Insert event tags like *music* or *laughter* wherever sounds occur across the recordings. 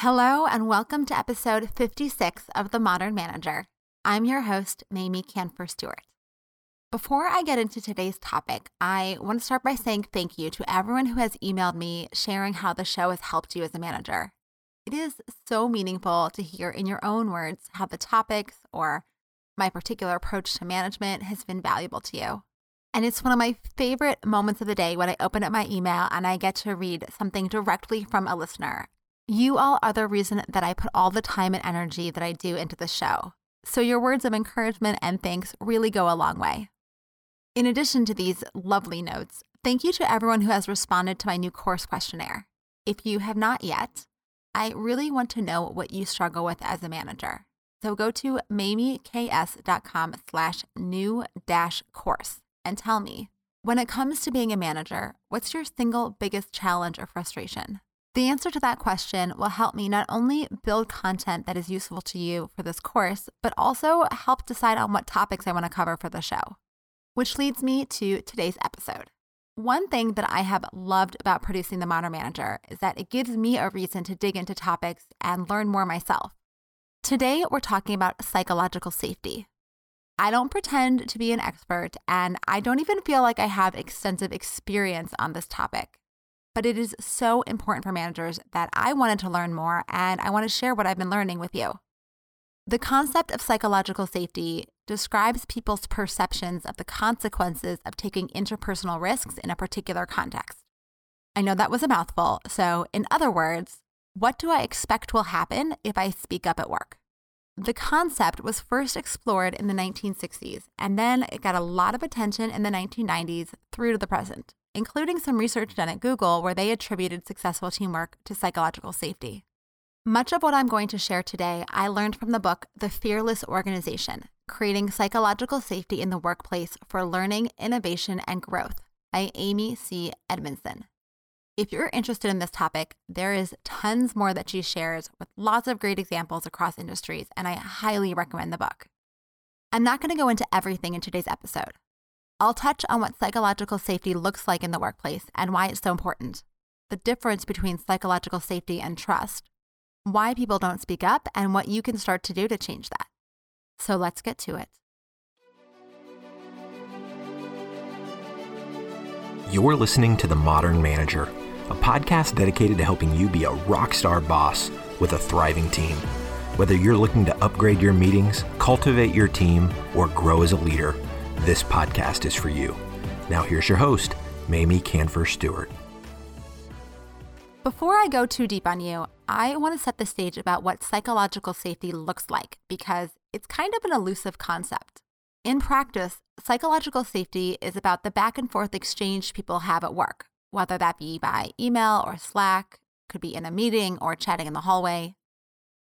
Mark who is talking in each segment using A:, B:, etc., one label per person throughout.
A: Hello, and welcome to episode 56 of The Modern Manager. I'm your host, Mamie Kanfer Stewart. Before I get into today's topic, I want to start by saying thank you to everyone who has emailed me sharing how the show has helped you as a manager. It is so meaningful to hear in your own words how the topics or my particular approach to management has been valuable to you. And it's one of my favorite moments of the day when I open up my email and I get to read something directly from a listener. You all are the reason that I put all the time and energy that I do into the show. So your words of encouragement and thanks really go a long way. In addition to these lovely notes, thank you to everyone who has responded to my new course questionnaire. If you have not yet, I really want to know what you struggle with as a manager. So go to mamieks.com slash new dash course and tell me, when it comes to being a manager, what's your single biggest challenge or frustration? The answer to that question will help me not only build content that is useful to you for this course, but also help decide on what topics I want to cover for the show. Which leads me to today's episode. One thing that I have loved about producing The Modern Manager is that it gives me a reason to dig into topics and learn more myself. Today, we're talking about psychological safety. I don't pretend to be an expert, and I don't even feel like I have extensive experience on this topic. But it is so important for managers that I wanted to learn more, and I want to share what I've been learning with you. The concept of psychological safety describes people's perceptions of the consequences of taking interpersonal risks in a particular context. I know that was a mouthful, so in other words, what do I expect will happen if I speak up at work? The concept was first explored in the 1960s, and then it got a lot of attention in the 1990s through to the present, including some research done at Google where they attributed successful teamwork to psychological safety. Much of what I'm going to share today, I learned from the book The Fearless Organization Creating Psychological Safety in the Workplace for Learning, Innovation, and Growth by Amy C. Edmondson. If you're interested in this topic, there is tons more that she shares with lots of great examples across industries, and I highly recommend the book. I'm not going to go into everything in today's episode. I'll touch on what psychological safety looks like in the workplace and why it's so important, the difference between psychological safety and trust, why people don't speak up, and what you can start to do to change that. So let's get to it.
B: You're listening to The Modern Manager, a podcast dedicated to helping you be a rock star boss with a thriving team. Whether you're looking to upgrade your meetings, cultivate your team, or grow as a leader, this podcast is for you. Now, here's your host, Mamie Kanfer Stewart.
A: Before I go too deep on you, I want to set the stage about what psychological safety looks like because it's kind of an elusive concept. In practice, psychological safety is about the back and forth exchange people have at work, whether that be by email or Slack, could be in a meeting or chatting in the hallway.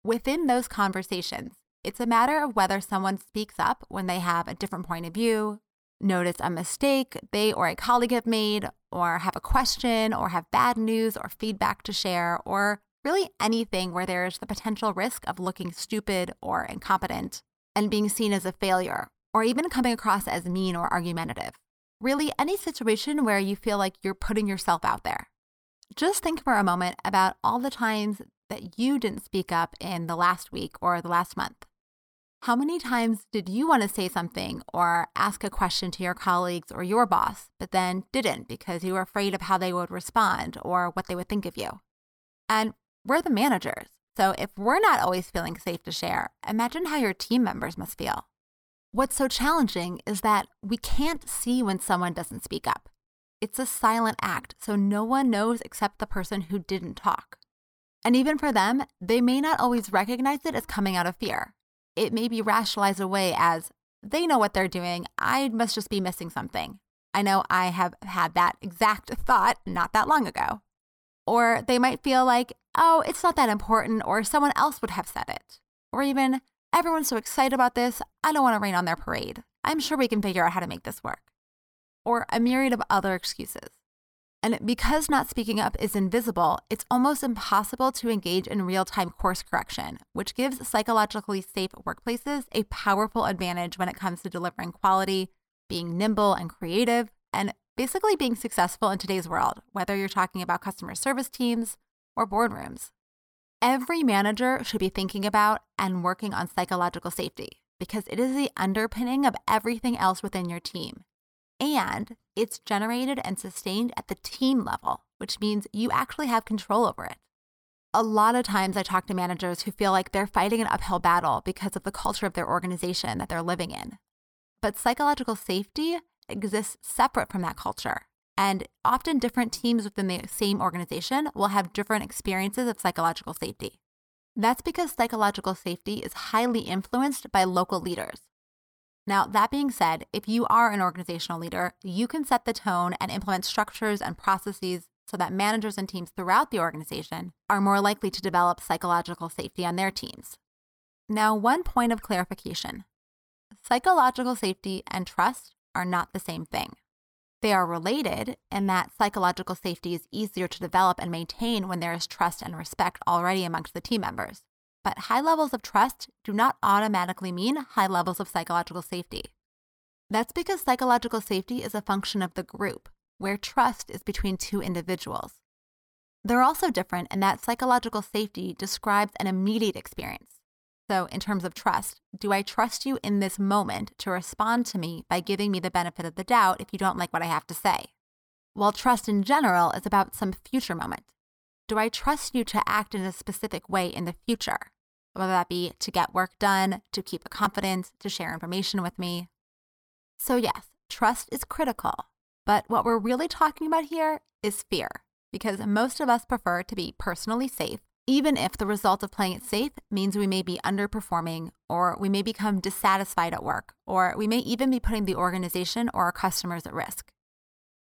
A: Within those conversations, it's a matter of whether someone speaks up when they have a different point of view, notice a mistake they or a colleague have made, or have a question, or have bad news or feedback to share, or really anything where there's the potential risk of looking stupid or incompetent and being seen as a failure, or even coming across as mean or argumentative. Really, any situation where you feel like you're putting yourself out there. Just think for a moment about all the times that you didn't speak up in the last week or the last month. How many times did you want to say something or ask a question to your colleagues or your boss, but then didn't because you were afraid of how they would respond or what they would think of you? And we're the managers. So if we're not always feeling safe to share, imagine how your team members must feel. What's so challenging is that we can't see when someone doesn't speak up. It's a silent act, so no one knows except the person who didn't talk. And even for them, they may not always recognize it as coming out of fear it may be rationalized away as they know what they're doing. I must just be missing something. I know I have had that exact *laughs* thought not that long ago. Or they might feel like, oh, it's not that important, or someone else would have said it. Or even, everyone's so excited about this, I don't want to rain on their parade. I'm sure we can figure out how to make this work. Or a myriad of other excuses. And because not speaking up is invisible, it's almost impossible to engage in real time course correction, which gives psychologically safe workplaces a powerful advantage when it comes to delivering quality, being nimble and creative, and basically being successful in today's world, whether you're talking about customer service teams or boardrooms. Every manager should be thinking about and working on psychological safety because it is the underpinning of everything else within your team. And it's generated and sustained at the team level, which means you actually have control over it. A lot of times I talk to managers who feel like they're fighting an uphill battle because of the culture of their organization that they're living in. But psychological safety exists separate from that culture. And often different teams within the same organization will have different experiences of psychological safety. That's because psychological safety is highly influenced by local leaders. Now, that being said, if you are an organizational leader, you can set the tone and implement structures and processes so that managers and teams throughout the organization are more likely to develop psychological safety on their teams. Now, one point of clarification psychological safety and trust are not the same thing. They are related in that psychological safety is easier to develop and maintain when there is trust and respect already amongst the team members. But high levels of trust do not automatically mean high levels of psychological safety. That's because psychological safety is a function of the group, where trust is between two individuals. They're also different in that psychological safety describes an immediate experience, so, in terms of trust, do I trust you in this moment to respond to me by giving me the benefit of the doubt if you don't like what I have to say? While trust in general is about some future moment. Do I trust you to act in a specific way in the future? Whether that be to get work done, to keep a confidence, to share information with me. So, yes, trust is critical. But what we're really talking about here is fear, because most of us prefer to be personally safe even if the result of playing it safe means we may be underperforming or we may become dissatisfied at work, or we may even be putting the organization or our customers at risk.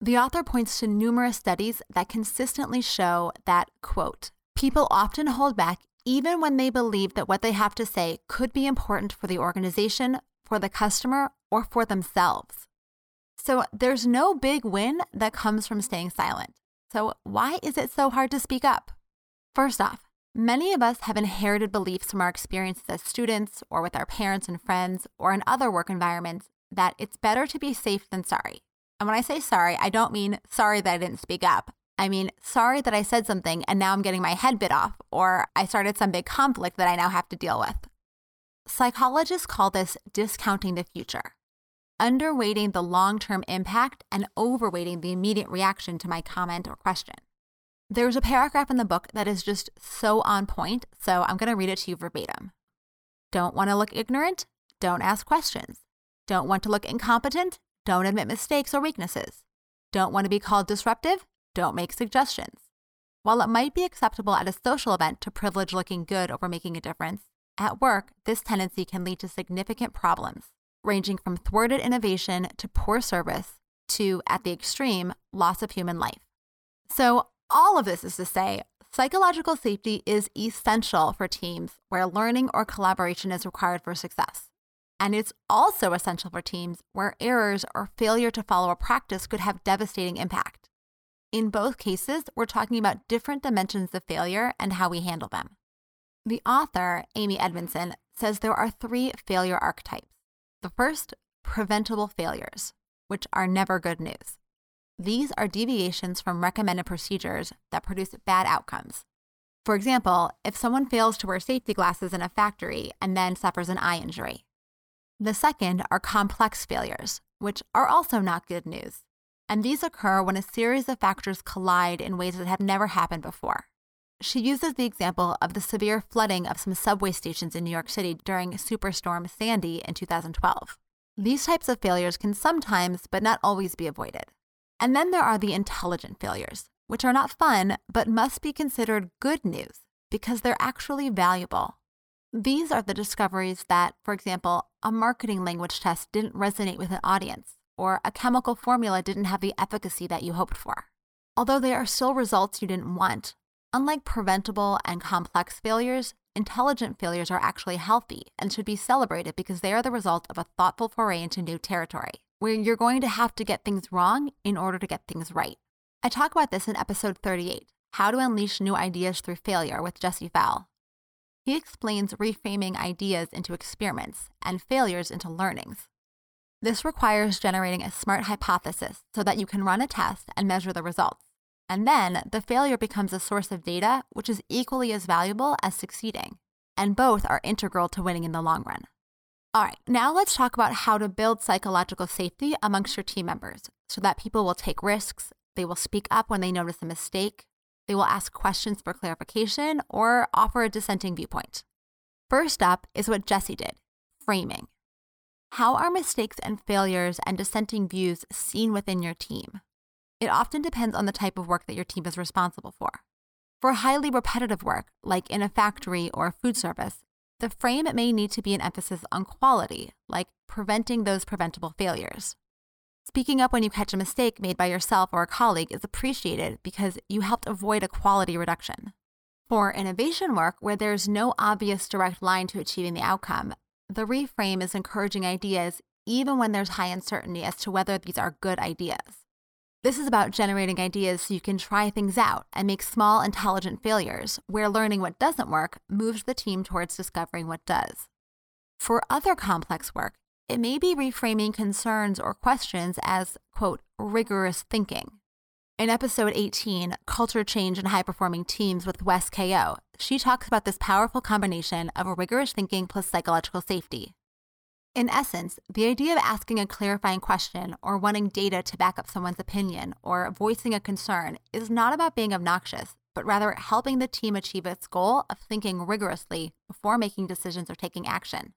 A: The author points to numerous studies that consistently show that, quote, people often hold back even when they believe that what they have to say could be important for the organization, for the customer, or for themselves. So there's no big win that comes from staying silent. So why is it so hard to speak up? First off, Many of us have inherited beliefs from our experiences as students or with our parents and friends or in other work environments that it's better to be safe than sorry. And when I say sorry, I don't mean sorry that I didn't speak up. I mean, sorry that I said something and now I'm getting my head bit off, or I started some big conflict that I now have to deal with. Psychologists call this discounting the future, underweighting the long term impact and overweighting the immediate reaction to my comment or question. There's a paragraph in the book that is just so on point, so I'm going to read it to you verbatim. Don't want to look ignorant? Don't ask questions. Don't want to look incompetent? Don't admit mistakes or weaknesses. Don't want to be called disruptive? Don't make suggestions. While it might be acceptable at a social event to privilege looking good over making a difference, at work, this tendency can lead to significant problems, ranging from thwarted innovation to poor service to, at the extreme, loss of human life. So, all of this is to say, psychological safety is essential for teams where learning or collaboration is required for success. And it's also essential for teams where errors or failure to follow a practice could have devastating impact. In both cases, we're talking about different dimensions of failure and how we handle them. The author, Amy Edmondson, says there are three failure archetypes. The first, preventable failures, which are never good news. These are deviations from recommended procedures that produce bad outcomes. For example, if someone fails to wear safety glasses in a factory and then suffers an eye injury. The second are complex failures, which are also not good news. And these occur when a series of factors collide in ways that have never happened before. She uses the example of the severe flooding of some subway stations in New York City during Superstorm Sandy in 2012. These types of failures can sometimes, but not always, be avoided. And then there are the intelligent failures, which are not fun, but must be considered good news because they're actually valuable. These are the discoveries that, for example, a marketing language test didn't resonate with an audience, or a chemical formula didn't have the efficacy that you hoped for. Although they are still results you didn't want, unlike preventable and complex failures, intelligent failures are actually healthy and should be celebrated because they are the result of a thoughtful foray into new territory where you're going to have to get things wrong in order to get things right. I talk about this in episode 38 How to Unleash New Ideas Through Failure with Jesse Fowle. He explains reframing ideas into experiments and failures into learnings. This requires generating a smart hypothesis so that you can run a test and measure the results. And then the failure becomes a source of data, which is equally as valuable as succeeding. And both are integral to winning in the long run. All right, now let's talk about how to build psychological safety amongst your team members so that people will take risks, they will speak up when they notice a mistake, they will ask questions for clarification, or offer a dissenting viewpoint. First up is what Jesse did framing. How are mistakes and failures and dissenting views seen within your team? It often depends on the type of work that your team is responsible for. For highly repetitive work, like in a factory or food service, the frame may need to be an emphasis on quality, like preventing those preventable failures. Speaking up when you catch a mistake made by yourself or a colleague is appreciated because you helped avoid a quality reduction. For innovation work where there's no obvious direct line to achieving the outcome, the reframe is encouraging ideas even when there's high uncertainty as to whether these are good ideas. This is about generating ideas so you can try things out and make small, intelligent failures, where learning what doesn't work moves the team towards discovering what does. For other complex work, it may be reframing concerns or questions as, quote, rigorous thinking. In episode 18, Culture Change in High Performing Teams with Wes Kao, she talks about this powerful combination of rigorous thinking plus psychological safety. In essence, the idea of asking a clarifying question or wanting data to back up someone's opinion or voicing a concern is not about being obnoxious, but rather helping the team achieve its goal of thinking rigorously before making decisions or taking action.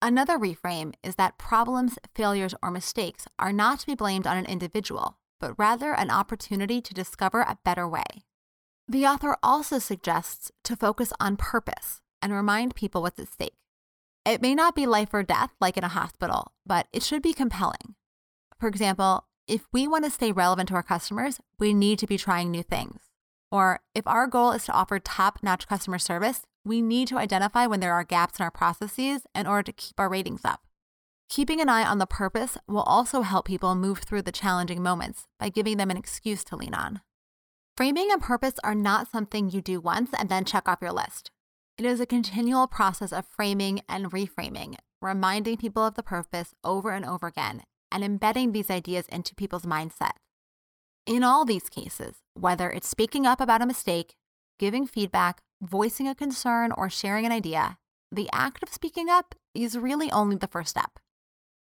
A: Another reframe is that problems, failures, or mistakes are not to be blamed on an individual, but rather an opportunity to discover a better way. The author also suggests to focus on purpose and remind people what's at stake. It may not be life or death like in a hospital, but it should be compelling. For example, if we want to stay relevant to our customers, we need to be trying new things. Or if our goal is to offer top notch customer service, we need to identify when there are gaps in our processes in order to keep our ratings up. Keeping an eye on the purpose will also help people move through the challenging moments by giving them an excuse to lean on. Framing and purpose are not something you do once and then check off your list. It is a continual process of framing and reframing, reminding people of the purpose over and over again, and embedding these ideas into people's mindset. In all these cases, whether it's speaking up about a mistake, giving feedback, voicing a concern, or sharing an idea, the act of speaking up is really only the first step.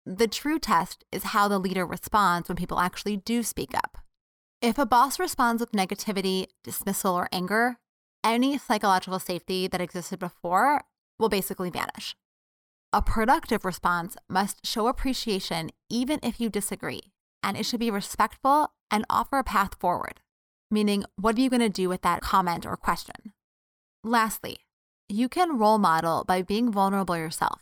A: The true test is how the leader responds when people actually do speak up. If a boss responds with negativity, dismissal, or anger, any psychological safety that existed before will basically vanish. A productive response must show appreciation even if you disagree, and it should be respectful and offer a path forward, meaning, what are you going to do with that comment or question? Lastly, you can role model by being vulnerable yourself.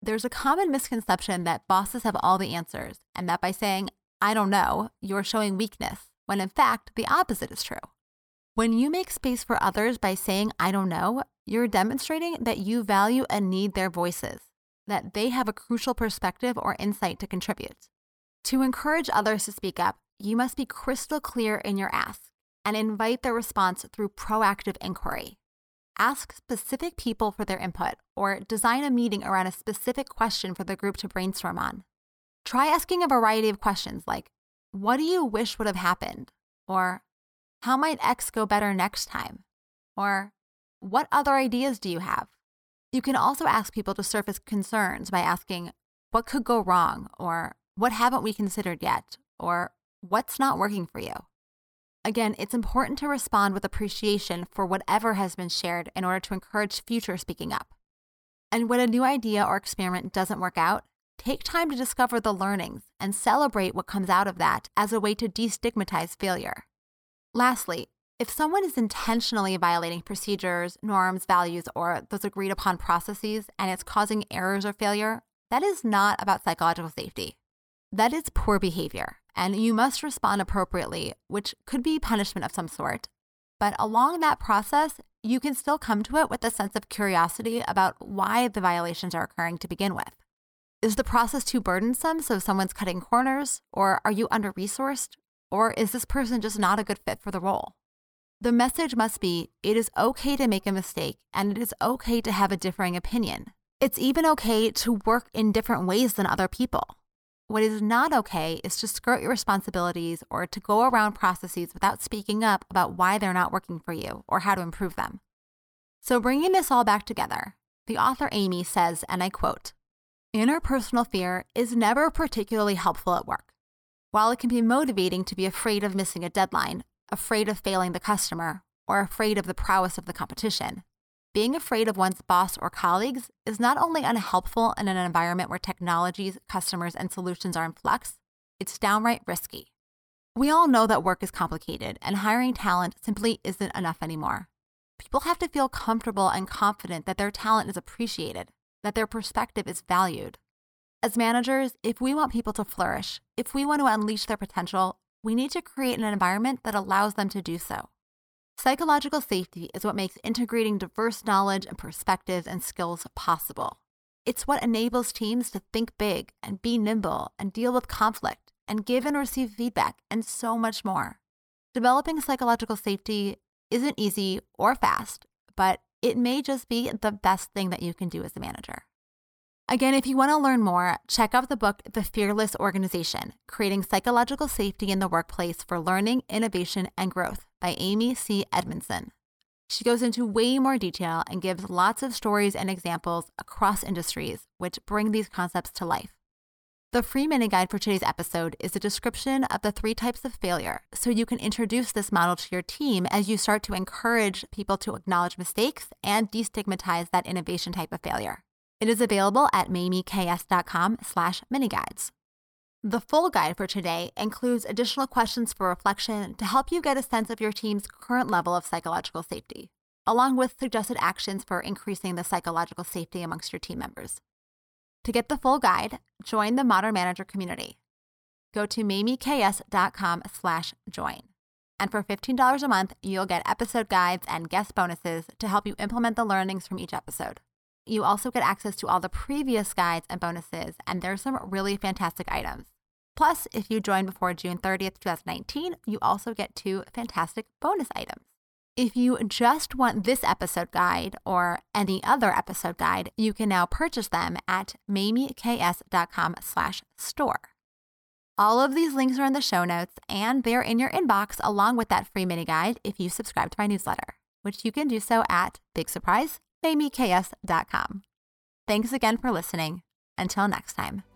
A: There's a common misconception that bosses have all the answers, and that by saying, I don't know, you're showing weakness, when in fact, the opposite is true. When you make space for others by saying, I don't know, you're demonstrating that you value and need their voices, that they have a crucial perspective or insight to contribute. To encourage others to speak up, you must be crystal clear in your ask and invite their response through proactive inquiry. Ask specific people for their input or design a meeting around a specific question for the group to brainstorm on. Try asking a variety of questions like, What do you wish would have happened? Or how might X go better next time? Or what other ideas do you have? You can also ask people to surface concerns by asking, What could go wrong? Or What haven't we considered yet? Or What's not working for you? Again, it's important to respond with appreciation for whatever has been shared in order to encourage future speaking up. And when a new idea or experiment doesn't work out, take time to discover the learnings and celebrate what comes out of that as a way to destigmatize failure. Lastly, if someone is intentionally violating procedures, norms, values, or those agreed upon processes and it's causing errors or failure, that is not about psychological safety. That is poor behavior, and you must respond appropriately, which could be punishment of some sort. But along that process, you can still come to it with a sense of curiosity about why the violations are occurring to begin with. Is the process too burdensome so someone's cutting corners? Or are you under resourced? Or is this person just not a good fit for the role? The message must be it is okay to make a mistake and it is okay to have a differing opinion. It's even okay to work in different ways than other people. What is not okay is to skirt your responsibilities or to go around processes without speaking up about why they're not working for you or how to improve them. So, bringing this all back together, the author Amy says, and I quote, Interpersonal fear is never particularly helpful at work. While it can be motivating to be afraid of missing a deadline, afraid of failing the customer, or afraid of the prowess of the competition, being afraid of one's boss or colleagues is not only unhelpful in an environment where technologies, customers, and solutions are in flux, it's downright risky. We all know that work is complicated and hiring talent simply isn't enough anymore. People have to feel comfortable and confident that their talent is appreciated, that their perspective is valued. As managers, if we want people to flourish, if we want to unleash their potential, we need to create an environment that allows them to do so. Psychological safety is what makes integrating diverse knowledge and perspectives and skills possible. It's what enables teams to think big and be nimble and deal with conflict and give and receive feedback and so much more. Developing psychological safety isn't easy or fast, but it may just be the best thing that you can do as a manager. Again, if you want to learn more, check out the book, The Fearless Organization Creating Psychological Safety in the Workplace for Learning, Innovation, and Growth by Amy C. Edmondson. She goes into way more detail and gives lots of stories and examples across industries, which bring these concepts to life. The free mini guide for today's episode is a description of the three types of failure, so you can introduce this model to your team as you start to encourage people to acknowledge mistakes and destigmatize that innovation type of failure. It is available at mamieks.com slash miniguides. The full guide for today includes additional questions for reflection to help you get a sense of your team's current level of psychological safety, along with suggested actions for increasing the psychological safety amongst your team members. To get the full guide, join the Modern Manager community. Go to mamieks.com slash join. And for $15 a month, you'll get episode guides and guest bonuses to help you implement the learnings from each episode. You also get access to all the previous guides and bonuses, and there's some really fantastic items. Plus, if you join before June 30th, 2019, you also get two fantastic bonus items. If you just want this episode guide or any other episode guide, you can now purchase them at mamieks.com slash store. All of these links are in the show notes and they're in your inbox along with that free mini guide if you subscribe to my newsletter, which you can do so at, big surprise, mamieks.com. Thanks again for listening. Until next time.